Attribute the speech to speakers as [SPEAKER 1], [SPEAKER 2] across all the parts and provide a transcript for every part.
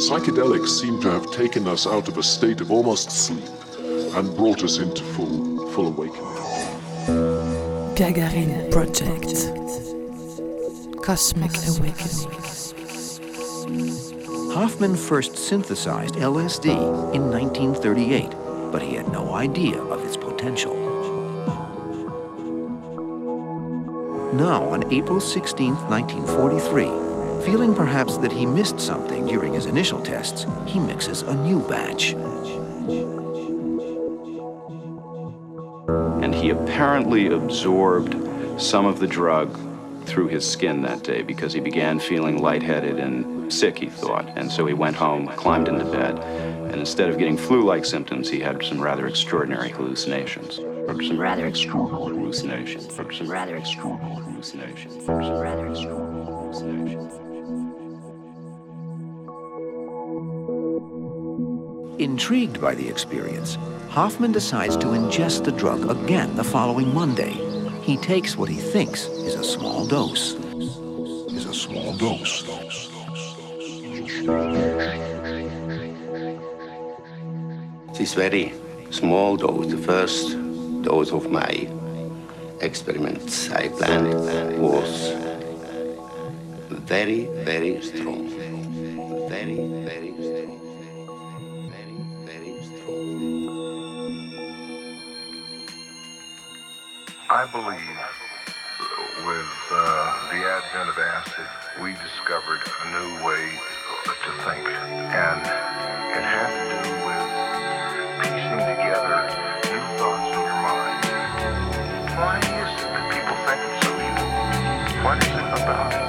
[SPEAKER 1] Psychedelics seem to have taken us out of a state of almost sleep and brought us into full, full awakening.
[SPEAKER 2] Gagarin Project Cosmic Awakening.
[SPEAKER 3] Hofmann first synthesized LSD in 1938, but he had no idea of its potential. Now, on April 16, 1943, feeling perhaps that he missed something during his initial tests, he mixes a new batch.
[SPEAKER 4] And he apparently absorbed some of the drug through his skin that day because he began feeling lightheaded and sick, he thought. And so he went home, climbed into bed, and instead of getting flu like symptoms, he had some rather extraordinary hallucinations. Some rather extraordinary hallucinations. Some rather extraordinary hallucinations. Some rather extraordinary hallucinations.
[SPEAKER 3] Intrigued by the experience, Hofmann decides to ingest the drug again the following Monday. He takes what he thinks is a small dose.
[SPEAKER 1] Is a small dose.
[SPEAKER 5] This very small dose, the first dose of my experiments I planned was very, very strong. Very, very
[SPEAKER 6] I believe with uh, the advent of acid, we discovered a new way to think. And it had to do with piecing together new thoughts in your mind. Why is it that people think it's so evil? What is it about it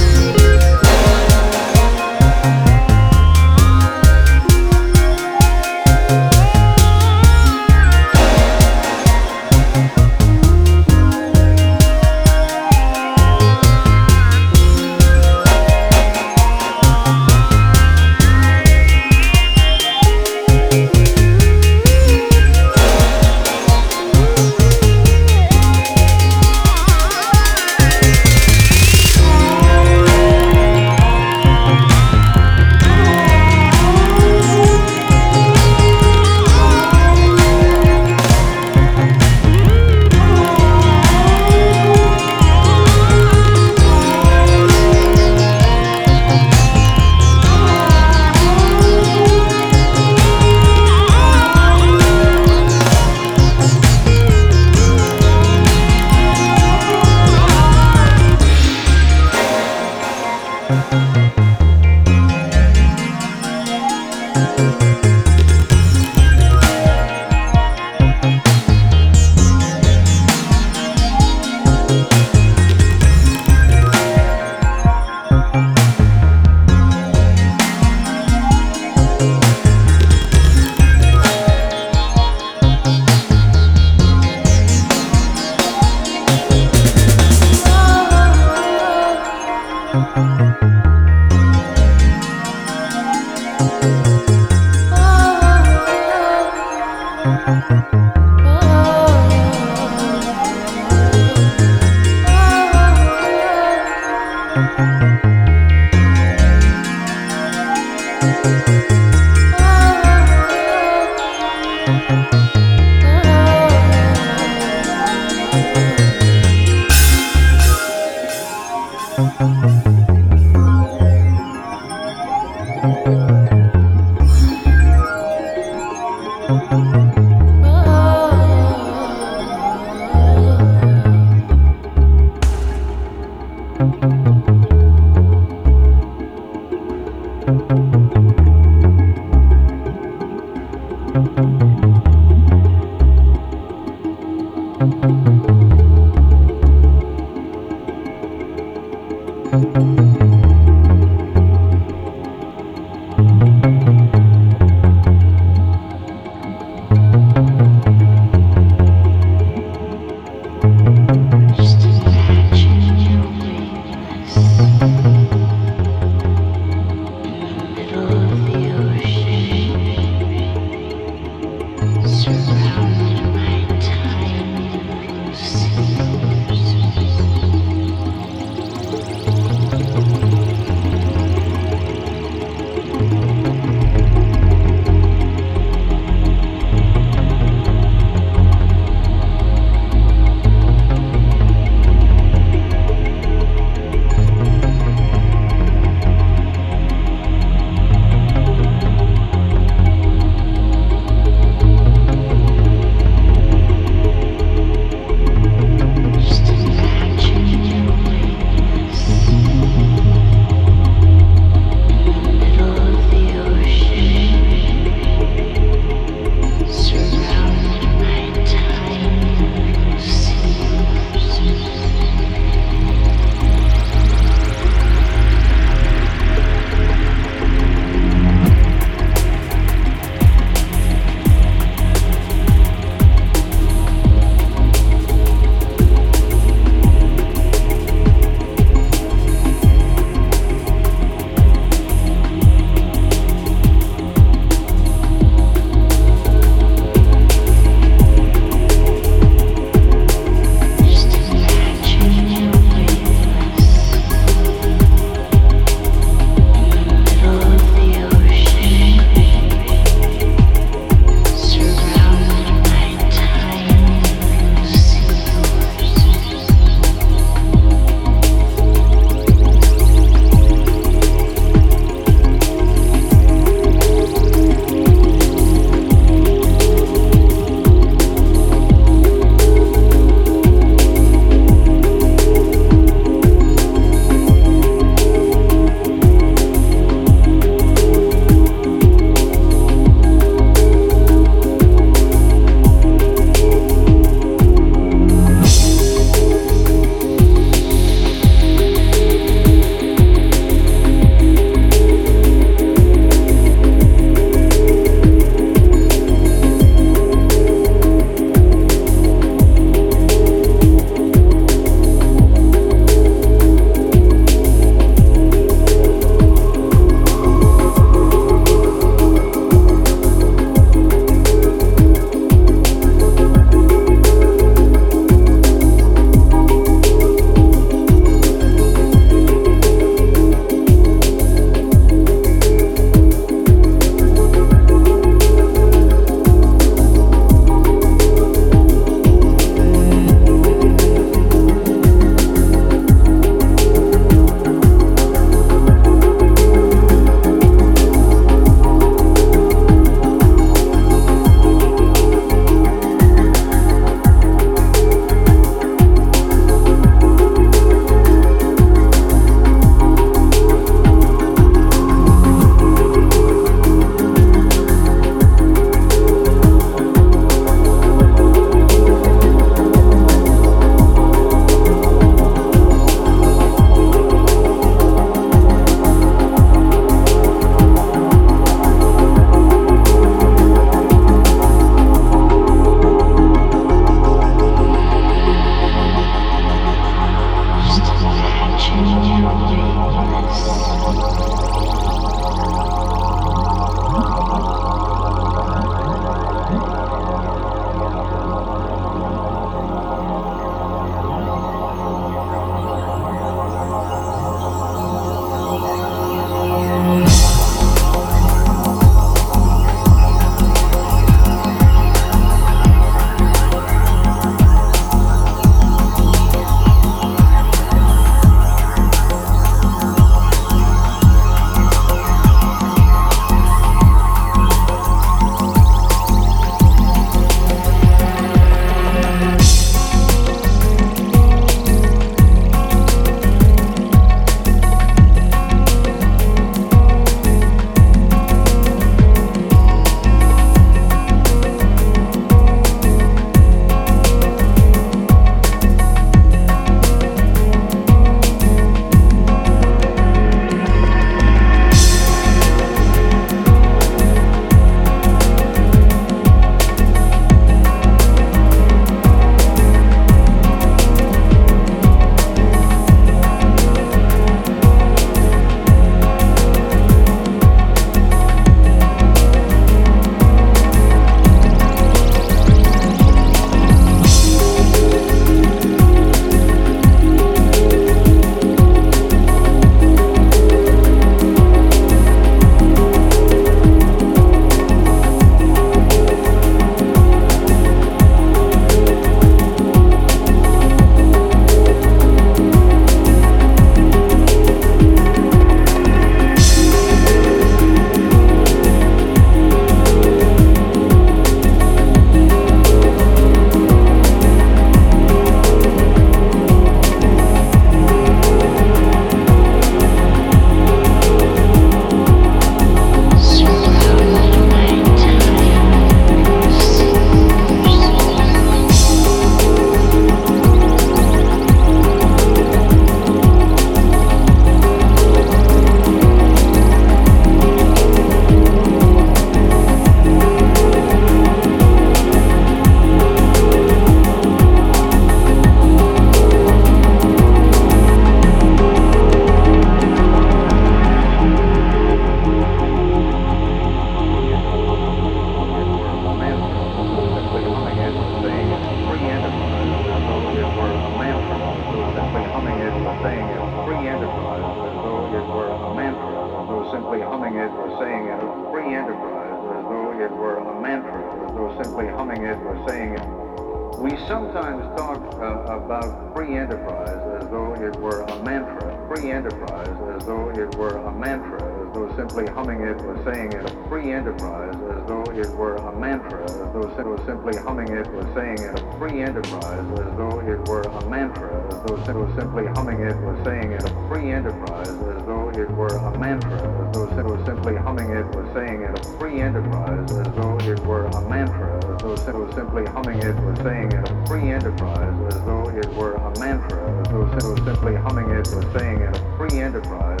[SPEAKER 7] were a mantra, as though simply humming it or saying it a free enterprise as though it were a mantra, as though sim- simply humming it or saying it a free enterprise as though it were a mantra, as though sim- simply humming it or saying it a free enterprise as though it were a mantra, as though sim- simply humming it or saying it a free enterprise as though it were a mantra, as though sim- simply humming it or saying it a free enterprise as though it were a mantra, as though sim- simply humming it or saying it a free enterprise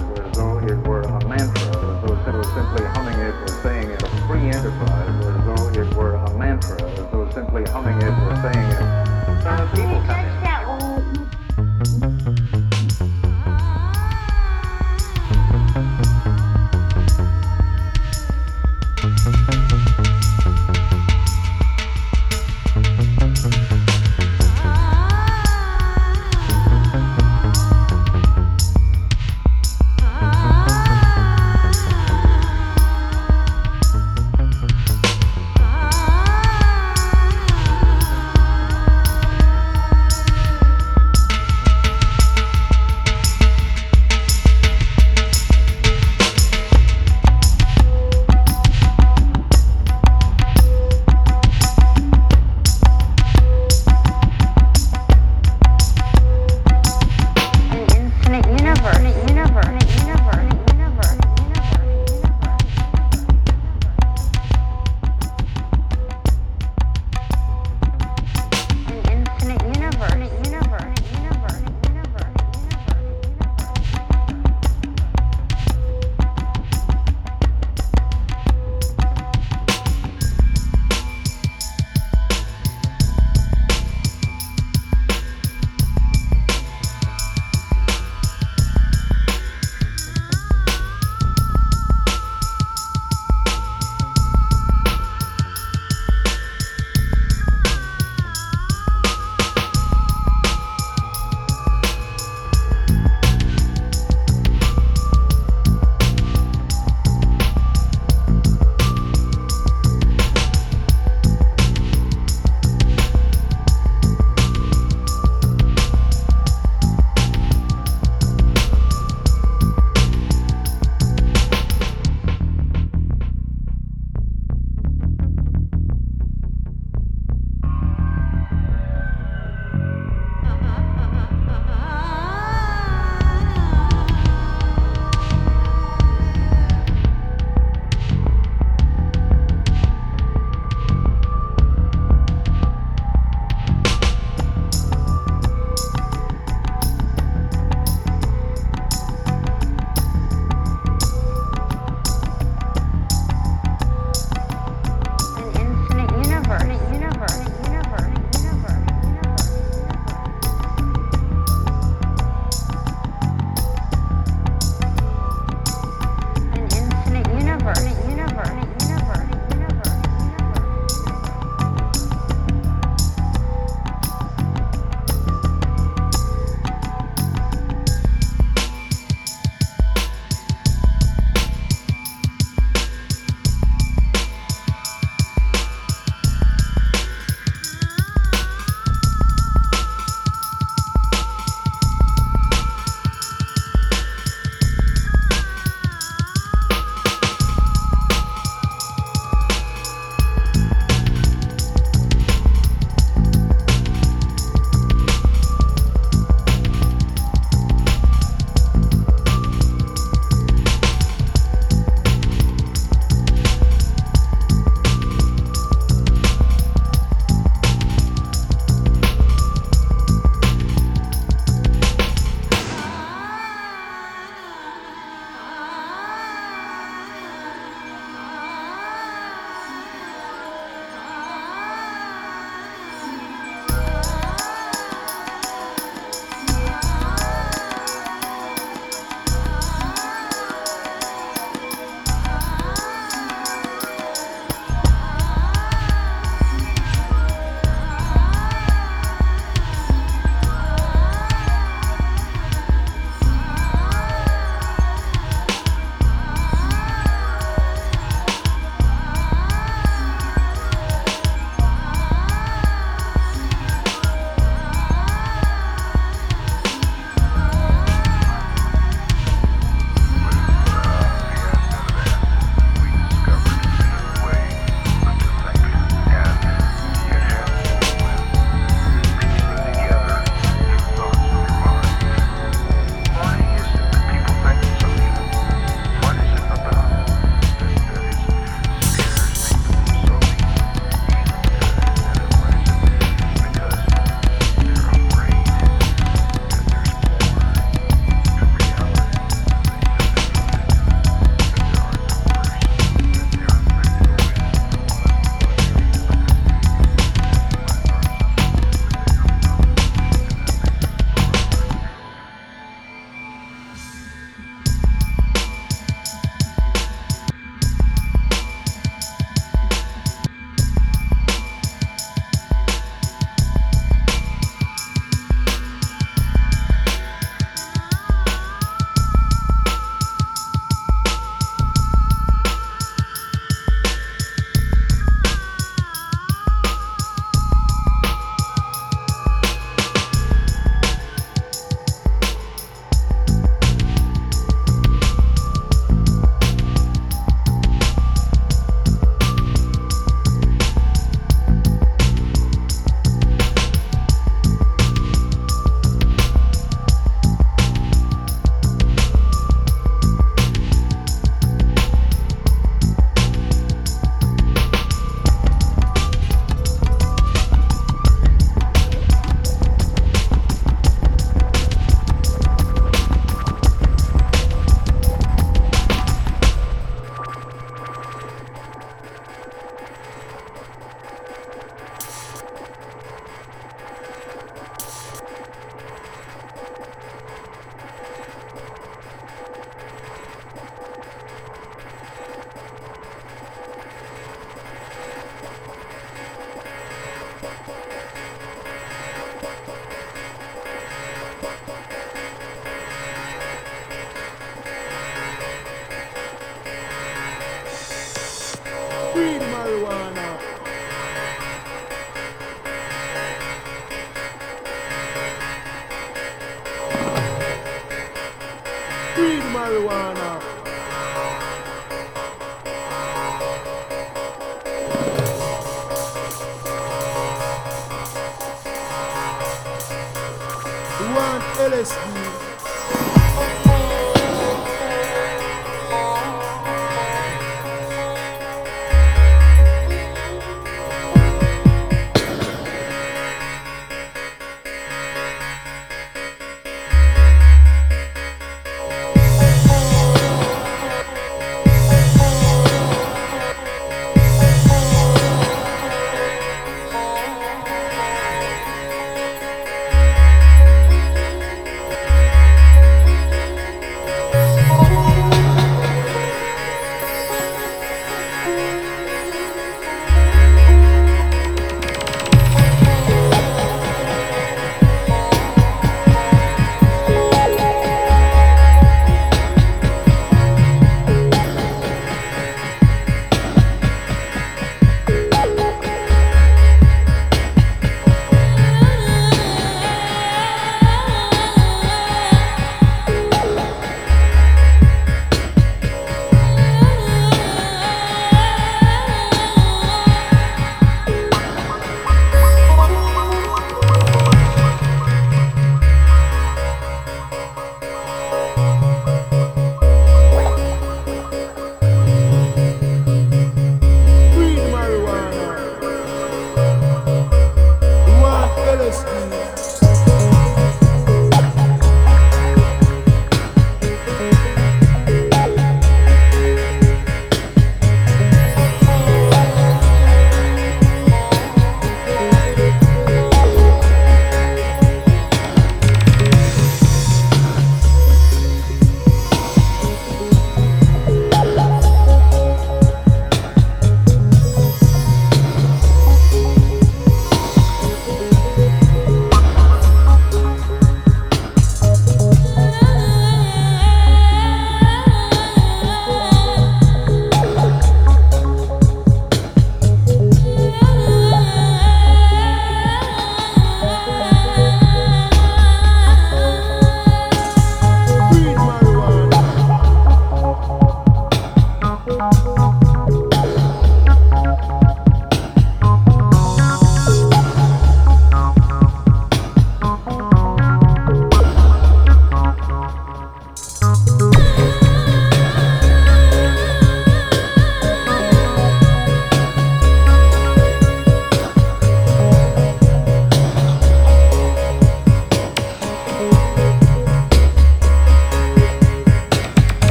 [SPEAKER 7] mantra, as though sim- simply humming it or saying it a free enterprise as though it were a mantra, as though simply humming it or saying it. Uh, people come in.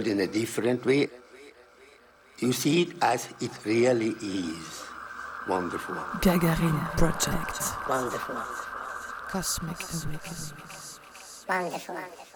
[SPEAKER 5] World in a different way. You see it as it really is. Wonderful.
[SPEAKER 2] Gagarin Project.
[SPEAKER 8] Wonderful.
[SPEAKER 2] Cosmic Awakening.
[SPEAKER 8] Wonderful.